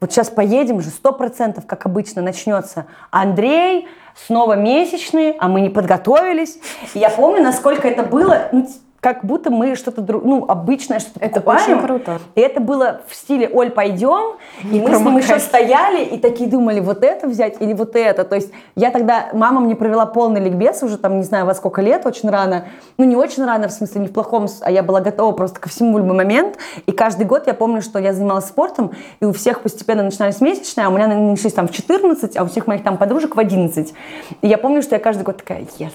Вот сейчас поедем же, сто процентов, как обычно, начнется. Андрей, снова месячные, а мы не подготовились. И я помню, насколько это было, ну, как будто мы что-то, друг- ну, обычное что-то Это покупаем. очень круто. И это было в стиле «Оль, пойдем», и мы с ним еще стояли и такие думали, вот это взять или вот это. То есть я тогда, мама мне провела полный ликбез уже там, не знаю, во сколько лет, очень рано. Ну, не очень рано, в смысле, не в плохом, а я была готова просто ко всему в любой момент. И каждый год я помню, что я занималась спортом, и у всех постепенно начинались месячные, а у меня начались там в 14, а у всех моих там подружек в 11. И я помню, что я каждый год такая, yes,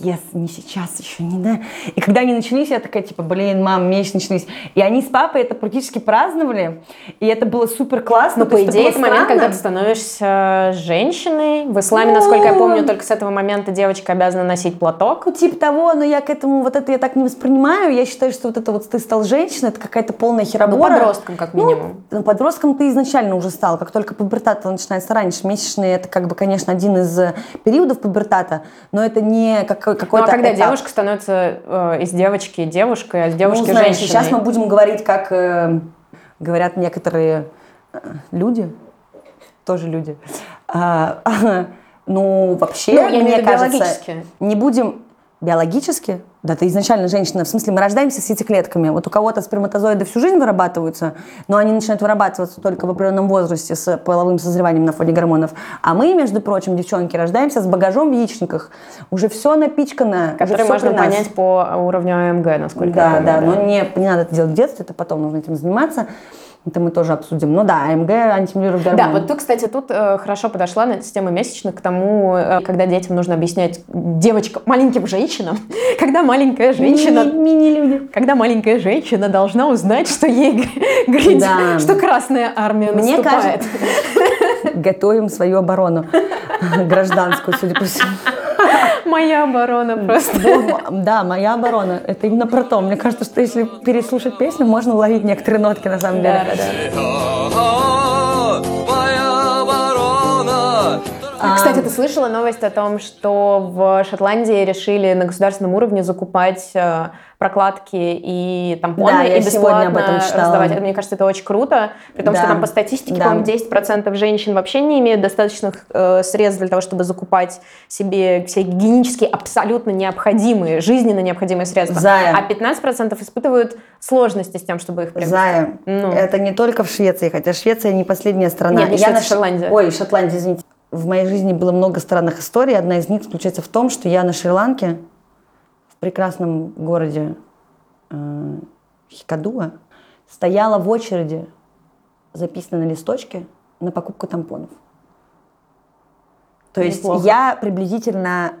Yes, не сейчас еще, не да. И когда они начались, я такая, типа, блин, мам, начались. И они с папой это практически праздновали, и это было супер классно. Ну, по идее, это момент, когда ты становишься женщиной. В исламе, Ну. насколько я помню, только с этого момента девочка обязана носить платок. Ну, типа того, но я к этому, вот это я так не воспринимаю. Я считаю, что вот это вот ты стал женщиной, это какая-то полная Ну, херобора. подростком, как минимум. Ну, подростком ты изначально уже стал, как только пубертат начинается раньше. Месячные это как бы, конечно, один из э, периодов пубертата, но это не как, Ну, какой-то а когда этап. девушка становится э, из девочки девушкой, а из Ну, девушки знаешь, женщиной. сейчас мы будем говорить, как э, говорят некоторые э, люди, тоже люди. А, ну, вообще, Ну, мне кажется, не будем биологически, да, ты изначально женщина, в смысле мы рождаемся с яйцеклетками. Вот у кого-то сперматозоиды всю жизнь вырабатываются, но они начинают вырабатываться только в определенном возрасте с половым созреванием на фоне гормонов. А мы, между прочим, девчонки, рождаемся с багажом в яичниках. Уже все напичкано. который всё можно понять по уровню АМГ, насколько я Да, да, но не, не надо это делать в детстве, это потом нужно этим заниматься. Это мы тоже обсудим. Ну да, АМГ, антимиллеров Да, вот ты, кстати, тут э, хорошо подошла на тему месячных к тому, э, когда детям нужно объяснять девочкам, маленьким женщинам, когда маленькая женщина, Мини-люди. когда маленькая женщина должна узнать, что ей г- грядет, Да. что Красная Армия Мне наступает. Готовим свою оборону гражданскую, судя по всему. Моя оборона просто. Да, моя оборона. Это именно про то. Мне кажется, что если переслушать песню, можно уловить некоторые нотки на самом деле. А, Кстати, ты слышала новость о том, что в Шотландии решили на государственном уровне закупать э, прокладки и тампоны Да, и сегодня бесплатно об этом читала. раздавать. Это, Мне кажется, это очень круто, при том, что Да. там по статистике, Да. по-моему, 10% женщин вообще не имеют достаточных э, средств для того, чтобы закупать себе все гигиенические абсолютно необходимые, жизненно необходимые средства. Зая. А 15% испытывают сложности с тем, чтобы их приобрести. Зая, Ну. это не только в Швеции, хотя Швеция не последняя страна. Нет, не Я Швеция, на Ш- Шотландия. Ой, Шотландия, извините. В моей жизни было много странных историй. Одна из них заключается в том, что я на Шри-Ланке, прекрасном городе э, Хикадуа, стояла в очереди, записанной на листочке, на покупку тампонов. То есть Неплохо. я приблизительно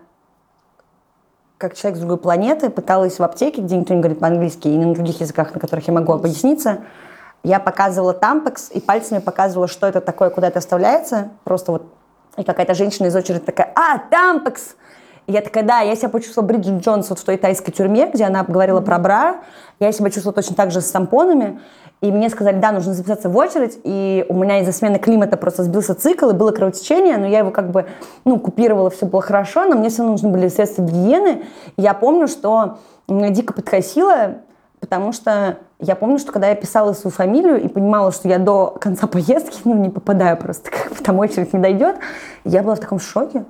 как человек с другой планеты, пыталась в аптеке, где никто не говорит по-английски, и на других языках, на которых я могу объясниться, я показывала тампекс и пальцами показывала, что это такое, куда это вставляется. Просто вот и какая-то женщина из очереди такая, а, тампекс! Я такая, да, я себя почувствовала Бриджит Джонс вот в той тайской тюрьме, где она говорила про бра. Я себя чувствовала точно так же с тампонами. И мне сказали, да, нужно записаться в очередь. И у меня из-за смены климата просто сбился цикл, и было кровотечение, но я его как бы, ну, купировала, все было хорошо, но мне все равно нужны были средства гигиены. И я помню, что меня дико подкосило, потому что я помню, что когда я писала свою фамилию и понимала, что я до конца поездки ну, не попадаю просто, как бы там очередь не дойдет, я была в таком шоке.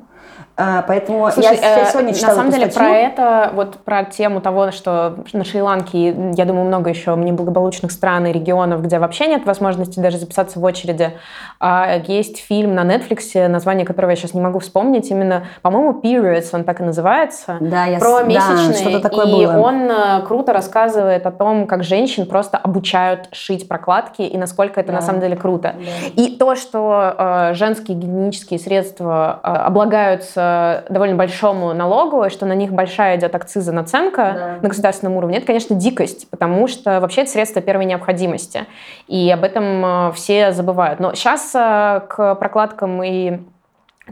А, поэтому Слушай, я, э, сегодня читала на самом деле статью. про это, вот про тему того, что на Шри-Ланке, я думаю, много еще неблагополучных стран и регионов, где вообще нет возможности даже записаться в очереди. А, Есть фильм на Netflix, название которого я сейчас не могу вспомнить, именно, по-моему, Periods, он так и называется, Да, я про да, месячные. что-то такое и было. он э, круто рассказывает о том, как женщин просто обучают шить прокладки и насколько это Да. на самом деле круто. И то, что э, женские гигиенические средства э, довольно большому налогу, и что на них большая идет акциза наценка Да. на государственном уровне, это, конечно, дикость, потому что вообще это средство первой необходимости. И об этом э, все забывают. Но сейчас к прокладкам и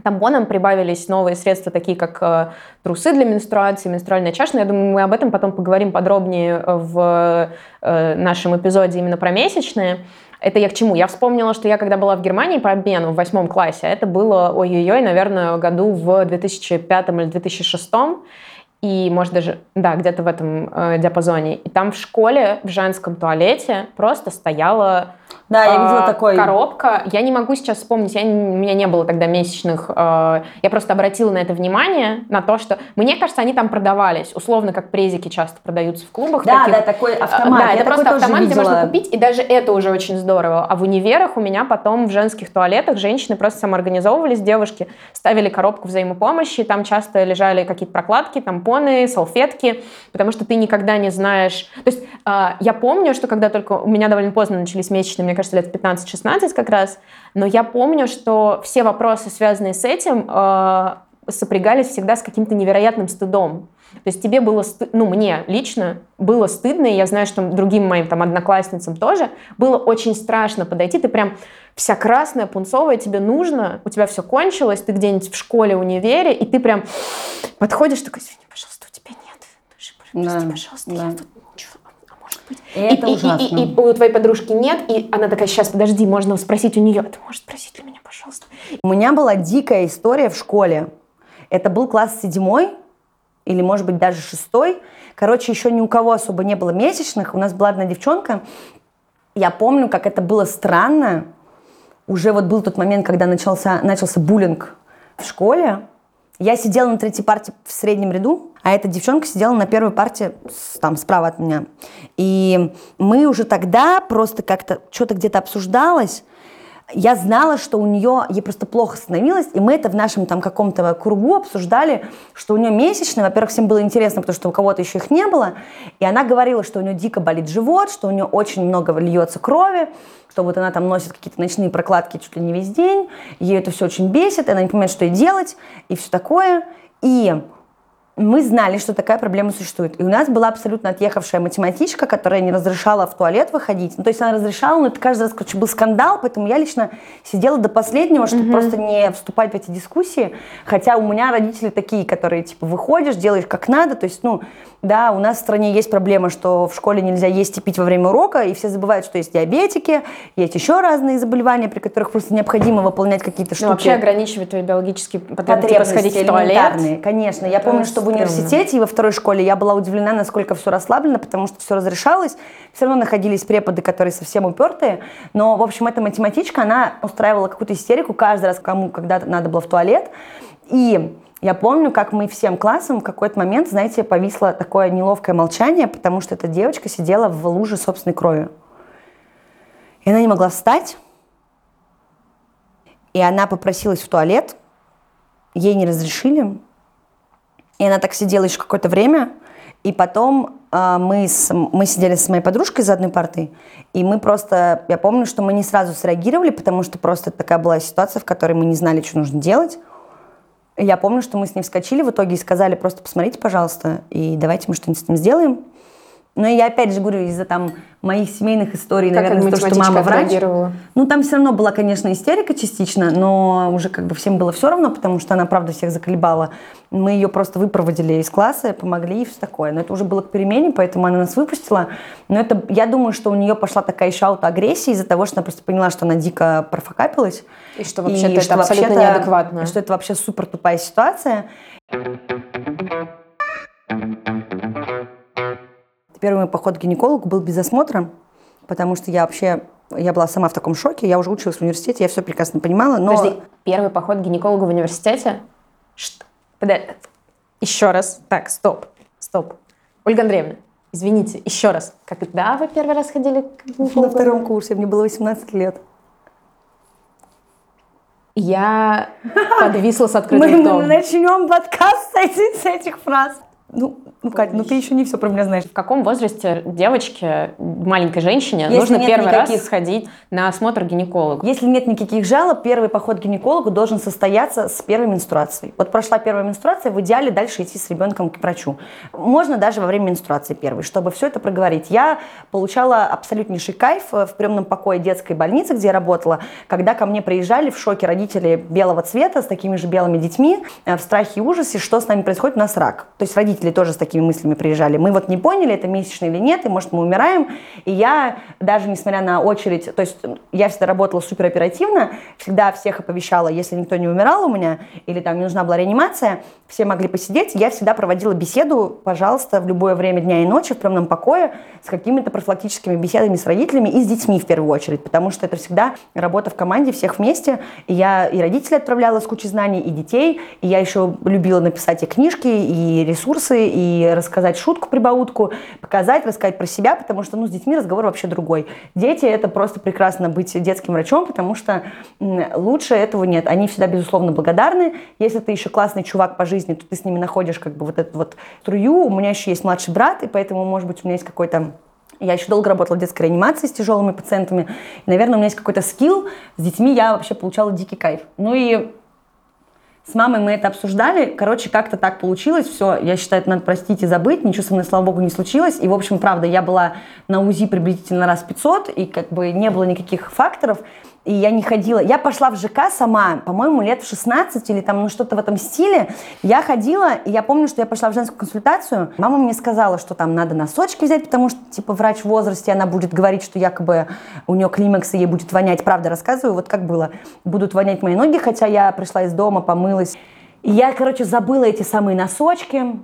тампонам прибавились новые средства, такие как э, трусы для менструации, менструальная чаша. Но я думаю, мы об этом потом поговорим подробнее в э, нашем эпизоде именно про месячные. Это я к чему? Я вспомнила, что я когда была в Германии по обмену в восьмом классе, это было, ой-ой-ой, наверное, году в 2005 или 2006, и, может, даже, да, где-то в этом э, диапазоне. И там в школе, в женском туалете просто стояла Да, я видела а, такой. коробка. Я не могу сейчас вспомнить, я, у меня не было тогда месячных. э, я просто обратила на это внимание, на то, что... Мне кажется, они там продавались, условно, как презики часто продаются в клубах. Да, таких. да, такой автомат. Да, Я это просто автомат, где можно купить, и даже это уже очень здорово. А в универах у меня потом в женских туалетах женщины просто самоорганизовывались, девушки ставили коробку взаимопомощи, там часто лежали какие-то прокладки, тампоны, салфетки, потому что ты никогда не знаешь... То есть а, я помню, что когда только у меня довольно поздно начались месячные, мне кажется, лет в 15-16 как раз, но я помню, что все вопросы, связанные с этим, а, сопрягались всегда с каким-то невероятным стыдом. То есть тебе было, сты- ну, мне лично было стыдно, и я знаю, что другим моим там одноклассницам тоже, было очень страшно подойти, ты прям вся красная, пунцовая, тебе нужно, у тебя все кончилось, ты где-нибудь в школе, универе, и ты прям подходишь, такой, извини, пожалуйста, у тебя нет. Скажи, Прости, Да, пожалуйста, да. я вот ничего, а может быть... И это и, ужасно. И, и- и у твоей подружки нет, и она такая, сейчас, подожди, можно спросить у нее, ты можешь спросить у меня, пожалуйста? У меня была дикая история в школе. Это был класс седьмой, или, может быть, даже шестой. Короче, еще ни у кого особо не было месячных. У нас была одна девчонка. Я помню, как это было странно. Уже вот был тот момент, когда начался, начался буллинг в школе. Я сидела на третьей парте в среднем ряду, а эта девчонка сидела на первой парте там справа от меня. И мы уже тогда просто как-то что-то где-то обсуждалось. Я знала, что у нее, ей просто плохо становилось, и мы это в нашем там каком-то кругу обсуждали, что у нее месячные. Во-первых, всем было интересно, потому что у кого-то еще их не было. И она говорила, что у нее дико болит живот, что у нее очень много льется крови, что вот она там носит какие-то ночные прокладки чуть ли не весь день, ей это все очень бесит, и она не понимает, что ей делать, и все такое. И мы знали, что такая проблема существует. И у нас была абсолютно отъехавшая математичка, которая не разрешала в туалет выходить. Ну, то есть она разрешала, но это каждый раз короче, был скандал, поэтому я лично сидела до последнего, чтобы просто не вступать в эти дискуссии. Хотя у меня родители такие, которые, типа, выходишь, делаешь как надо. То есть, ну, да, у нас в стране есть проблема, что в школе нельзя есть и пить во время урока, и все забывают, что есть диабетики, есть еще разные заболевания, при которых просто необходимо выполнять какие-то штуки Ну, вообще ограничивать твои биологические потребности, типа сходить в туалет. конечно. Я Это помню, что в. Университете и во второй школе я была удивлена, насколько все расслаблено, потому что все разрешалось. Все равно находились преподы, которые совсем упертые. Но, в общем, эта математичка, она устраивала какую-то истерику каждый раз, кому когда-то надо было в туалет. И я помню, как мы всем классом в какой-то момент, знаете, повисло такое неловкое молчание, потому что эта девочка сидела в луже собственной крови. И она не могла встать. И она попросилась в туалет. Ей не разрешили. И она так сидела еще какое-то время. И потом э, мы, с, мы сидели с моей подружкой за одной партой. И мы просто... Я помню, что мы не сразу среагировали, потому что просто такая была ситуация, в которой мы не знали, что нужно делать. И я помню, что мы с ней вскочили в итоге и сказали, просто посмотрите, пожалуйста, и давайте мы что-нибудь с этим сделаем. Но я опять же говорю, из-за там моих семейных историй, Как наверное, того, что мама врач. Ну, там все равно была, конечно, истерика частично, но уже как бы всем было все равно, потому что она, правда, всех заколебала. Мы ее просто выпроводили из класса, помогли и все такое. Но это уже было к перемене, поэтому она нас выпустила. Но это, я думаю, что у нее пошла такая еще аутоагрессия из-за того, что она просто поняла, что она дико профокапилась. И что вообще-то это что абсолютно вообще-то- неадекватно. Что это вообще супер тупая ситуация. Первый мой поход к гинекологу был без осмотра, потому что я вообще, я была сама в таком шоке, я уже училась в университете, я все прекрасно понимала, но... Подожди, первый поход к гинекологу в университете? Что? Подожди. Еще раз. Так, стоп, стоп. Ольга Андреевна, извините, еще раз. Когда вы первый раз ходили к На гинекологу? втором курсе, мне было 18 лет. Я подвисла с Мы, открытым мы ртом. начнем подкаст с этих, с этих фраз. Ну, ну, Катя, ну ты еще не все про меня знаешь. В каком возрасте девочке, маленькой женщине, Если нужно первый никаких- раз сходить на осмотр к гинекологу? Если нет никаких жалоб, первый поход к гинекологу должен состояться с первой менструацией. Вот прошла первая менструация, в идеале дальше идти с ребенком к врачу. Можно даже во время менструации первой, чтобы все это проговорить. Я получала абсолютнейший кайф э, в приемном покое детской больницы, где я работала, когда ко мне приезжали в шоке родители белого цвета с такими же белыми детьми, э, в страхе и ужасе, что с нами происходит, у нас рак. То есть родители тоже с такими мыслями приезжали. Мы вот не поняли, это месячный или нет, и может мы умираем. И я даже несмотря на очередь, то есть я всегда работала супер оперативно, всегда всех оповещала, если никто не умирал у меня, или там не нужна была реанимация, все могли посидеть, я всегда проводила беседу, пожалуйста, в любое время дня и ночи в приемном покое с какими-то профилактическими беседами с родителями и с детьми в первую очередь, потому что это всегда работа в команде, всех вместе, и я и родителей отправляла с кучей знаний, и детей, и я еще любила написать и книжки, и ресурсы, и рассказать шутку, прибаутку, показать, рассказать про себя, потому что ну, с детьми разговор вообще другой. Дети — это просто прекрасно быть детским врачом, потому что лучше этого нет. Они всегда, безусловно, благодарны. Если ты еще классный чувак по жизни, то ты с ними находишь как бы вот эту вот струю. У меня еще есть младший брат, и поэтому, может быть, у меня есть какой-то я еще долго работала в детской реанимации с тяжелыми пациентами. И, наверное, у меня есть какой-то скилл. С детьми я вообще получала дикий кайф. Ну и с мамой мы это обсуждали. Короче, как-то так получилось. Все, я считаю, это надо простить и забыть. Ничего со мной, слава богу, не случилось. И, в общем, правда, я была на УЗИ приблизительно раз 500, и как бы не было никаких факторов. И я не ходила. Я пошла в ЖК сама, по-моему, лет в 16 или там ну, что-то в этом стиле. Я ходила, и я помню, что я пошла в женскую консультацию. Мама мне сказала, что там надо носочки взять, потому что, типа, врач в возрасте, она будет говорить, что якобы у нее климакс, и ей будет вонять. Правда, рассказываю, вот как было. Будут вонять мои ноги, хотя я пришла из дома, помылась. И я, короче, забыла эти самые носочки.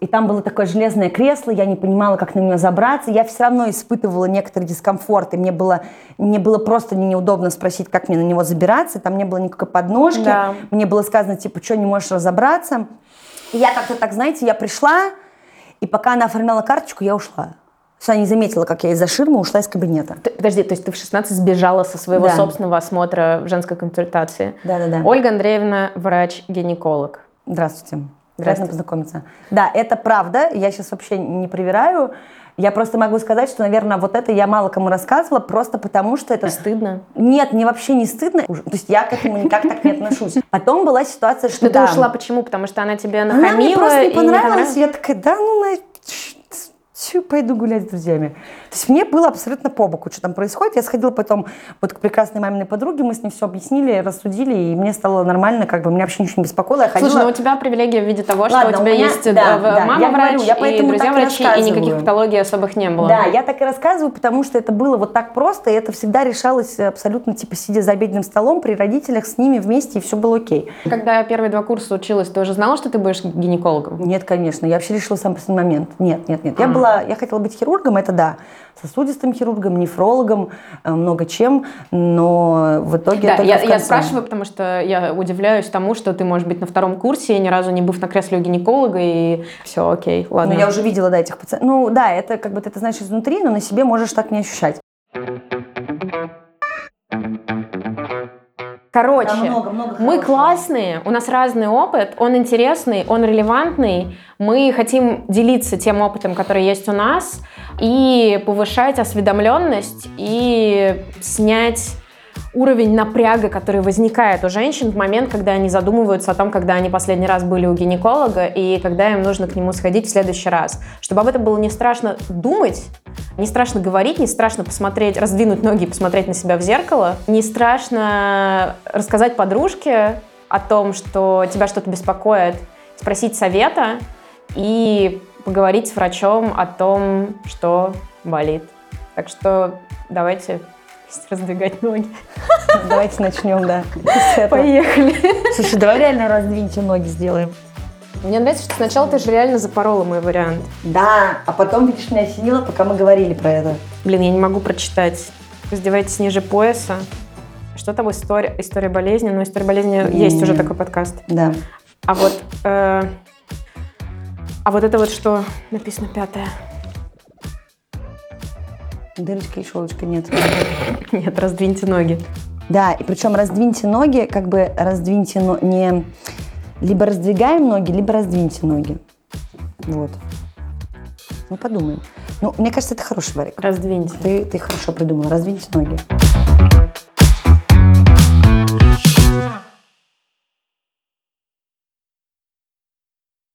И там было такое железное кресло, я не понимала, как на него забраться. Я все равно испытывала некоторый дискомфорт, и мне было, мне было просто не- неудобно спросить, как мне на него забираться. Там не было никакой подножки. Да. Мне было сказано, типа, что не можешь разобраться. И я как-то так, знаете, я пришла, и пока она оформляла карточку, я ушла. Она не заметила, как я из-за ширмы ушла из кабинета. Ты- подожди, то есть ты в 16 сбежала со своего Да. собственного осмотра в женской консультации? Да-да-да. Ольга Андреевна, врач-гинеколог. Здравствуйте. Здравствуйте. Приятно познакомиться. Да, это правда. Я сейчас вообще не проверяю. Я просто могу сказать, что, наверное, вот это я мало кому рассказывала, просто потому что это... Стыдно? Нет, мне вообще не стыдно. То есть я к этому никак так не отношусь. Потом была ситуация, что ты да, ушла почему? Потому что она тебе Она нахамила мне просто не и понравилась. Я такая, да ну, на... Пойду гулять с друзьями. То есть мне было абсолютно по боку, что там происходит. Я сходила потом вот к прекрасной маминой подруге, мы с ней все объяснили, рассудили, и мне стало нормально, как бы меня вообще ничего не беспокоило. Я ходила... Слушай, ну у тебя привилегия в виде того, Ладно, что у у тебя меня- есть э, да, в- да, мама я врач говорю, я и друзья так и врачи, и никаких патологий особых не было. Да, я так и рассказываю, потому что это было вот так просто, и это всегда решалось абсолютно, типа, сидя за обеденным столом при родителях, с ними вместе, и все было окей. Когда я первые два курса училась, ты уже знала, что ты будешь гинекологом? Нет, конечно, я вообще решила в самый последний момент. Нет, нет, нет. Я А. была, я хотела быть хирургом, это да, сосудистым хирургом, нефрологом, э, много чем, но в итоге Да, я, я спрашиваю, потому что я удивляюсь тому, что ты можешь быть на втором курсе, ни разу не быв на кресле у гинеколога, и все, окей, ладно. Ну, я уже видела, да, этих пациентов. Ну, да, это как бы ты это знаешь изнутри, но на себе можешь так не ощущать. Короче, Там много, много мы хорошего. классные, у нас разный опыт, он интересный, он релевантный. Мы хотим делиться тем опытом, который есть у нас, и повышать осведомленность, и снять уровень напряга, который возникает у женщин в момент, когда они задумываются о том, когда они последний раз были у гинеколога и когда им нужно к нему сходить в следующий раз. Чтобы об этом было не страшно думать, не страшно говорить, не страшно посмотреть, раздвинуть ноги и посмотреть на себя в зеркало, не страшно рассказать подружке о том, что тебя что-то беспокоит, спросить совета и поговорить с врачом о том, что болит. Так что давайте раздвигать ноги. Давайте начнем, да. Поехали. Слушай, давай реально раздвиньте ноги сделаем. Мне нравится, что сначала ты же реально запорола мой вариант. Да, а потом, видишь, меня осенило, пока мы говорили про это. Блин, я не могу прочитать. Раздевайтесь ниже пояса. Что там история, история болезни? Ну, история болезни есть уже такой подкаст. Да. А вот, э, а вот это вот что написано пятое? Дырочка и щелочка нет. Нет, раздвиньте ноги. Да, и причем раздвиньте ноги, как бы раздвиньте, но не... Либо раздвигаем ноги, либо раздвиньте ноги. Вот. Ну, подумаем. Ну, мне кажется, это хороший варик. Раздвиньте. Ты, ты хорошо придумала. Раздвиньте ноги.